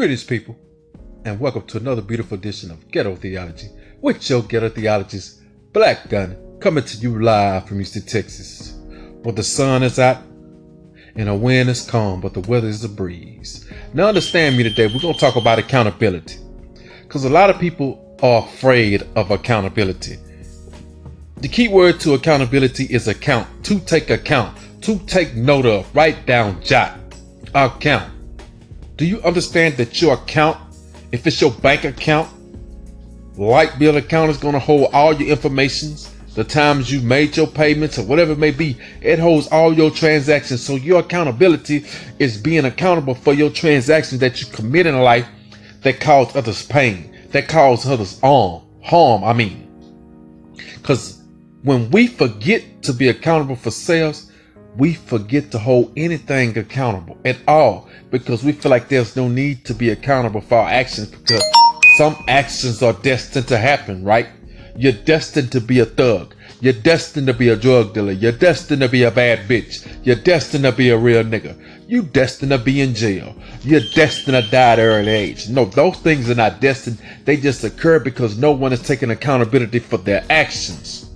Greetings, people, and welcome to another beautiful edition of Ghetto Theology with your Ghetto Theologist, Black Gun, coming to you live from Houston, Texas. Where the sun is out and the wind is calm, but the weather is a breeze. Now, understand me today, we're going to talk about accountability because a lot of people are afraid of accountability. The key word to accountability is account, to take account, to take note of, write down, jot, account. Do you understand that your account, if it's your bank account, light bill account is going to hold all your informations, the times you made your payments or whatever it may be, it holds all your transactions. So your accountability is being accountable for your transactions that you commit in life that cause others pain, that cause others harm, harm, I mean. Cause when we forget to be accountable for sales, we forget to hold anything accountable at all because we feel like there's no need to be accountable for our actions because some actions are destined to happen, right? You're destined to be a thug. You're destined to be a drug dealer. You're destined to be a bad bitch. You're destined to be a real nigga. You're destined to be in jail. You're destined to die at an early age. No, those things are not destined. They just occur because no one is taking accountability for their actions.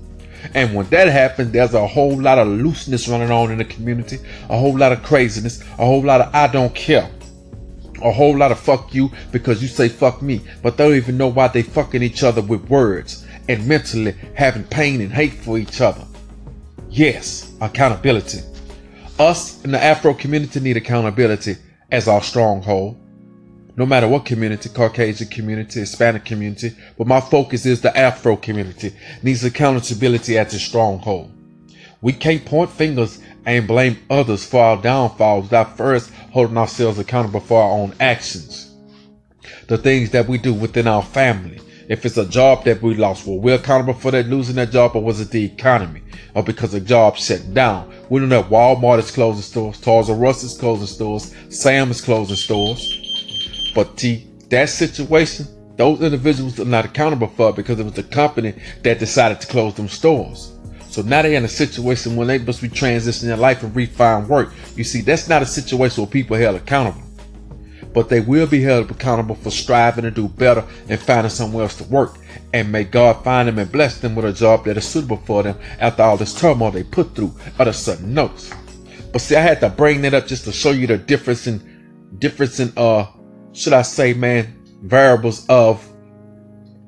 And when that happens, there's a whole lot of looseness running on in the community, a whole lot of craziness, a whole lot of I don't care, a whole lot of fuck you because you say fuck me, but they don't even know why they fucking each other with words and mentally having pain and hate for each other. Yes, accountability. Us in the Afro community need accountability as our stronghold no matter what community, Caucasian community, Hispanic community, but my focus is the Afro community, needs accountability at its stronghold. We can't point fingers and blame others for our downfalls without first holding ourselves accountable for our own actions. The things that we do within our family. If it's a job that we lost, well, we're accountable for that losing that job, or was it the economy? Or because a job shut down? We know that Walmart is closing stores, Toys R Us is closing stores, Sam is closing stores. But T, that situation, those individuals are not accountable for it because it was the company that decided to close them stores. So now they're in a situation when they must be transitioning their life and refine work. You see, that's not a situation where people are held accountable. But they will be held accountable for striving to do better and finding somewhere else to work. And may God find them and bless them with a job that is suitable for them after all this turmoil they put through other sudden notes. But see, I had to bring that up just to show you the difference in difference in uh should I say, man, variables of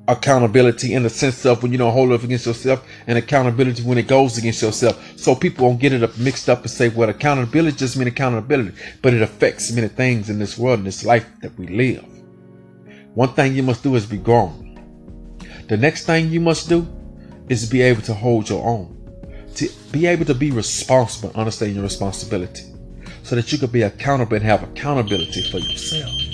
accountability in the sense of when you don't hold up against yourself and accountability when it goes against yourself. So people don't get it up mixed up and say, well, accountability just means accountability, but it affects many things in this world, in this life that we live. One thing you must do is be grown. The next thing you must do is be able to hold your own. To be able to be responsible, understand your responsibility. So that you can be accountable and have accountability for yourself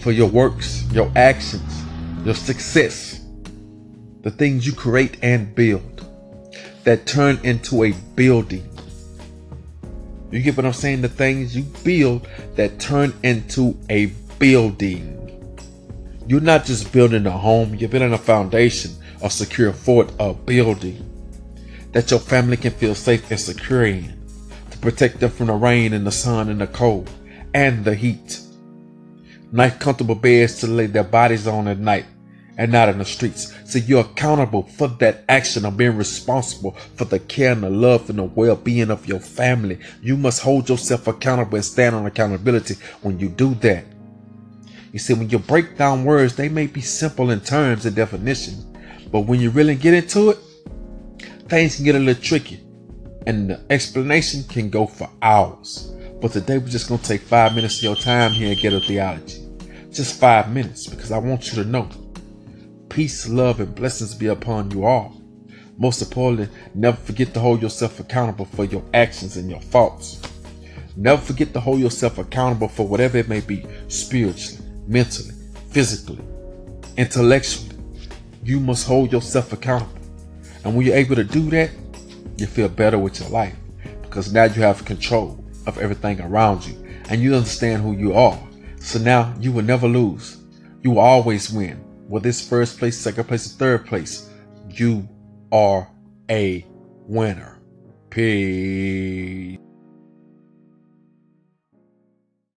for your works, your actions, your success, the things you create and build that turn into a building. You get what I'm saying? The things you build that turn into a building. You're not just building a home, you're building a foundation, a secure fort, a building that your family can feel safe and secure in to protect them from the rain and the sun and the cold and the heat nice comfortable beds to lay their bodies on at night and not in the streets. So you're accountable for that action of being responsible for the care and the love and the well-being of your family. You must hold yourself accountable and stand on accountability when you do that. You see, when you break down words, they may be simple in terms and definition, but when you really get into it, things can get a little tricky and the explanation can go for hours. But today we're just going to take five minutes of your time here and Ghetto Theology. Just five minutes because I want you to know peace, love, and blessings be upon you all. Most importantly, never forget to hold yourself accountable for your actions and your faults. Never forget to hold yourself accountable for whatever it may be spiritually, mentally, physically, intellectually. You must hold yourself accountable. And when you're able to do that, you feel better with your life because now you have control of everything around you and you understand who you are. So now you will never lose. You will always win. Whether it's first place, second place, or third place, you are a winner. Peace.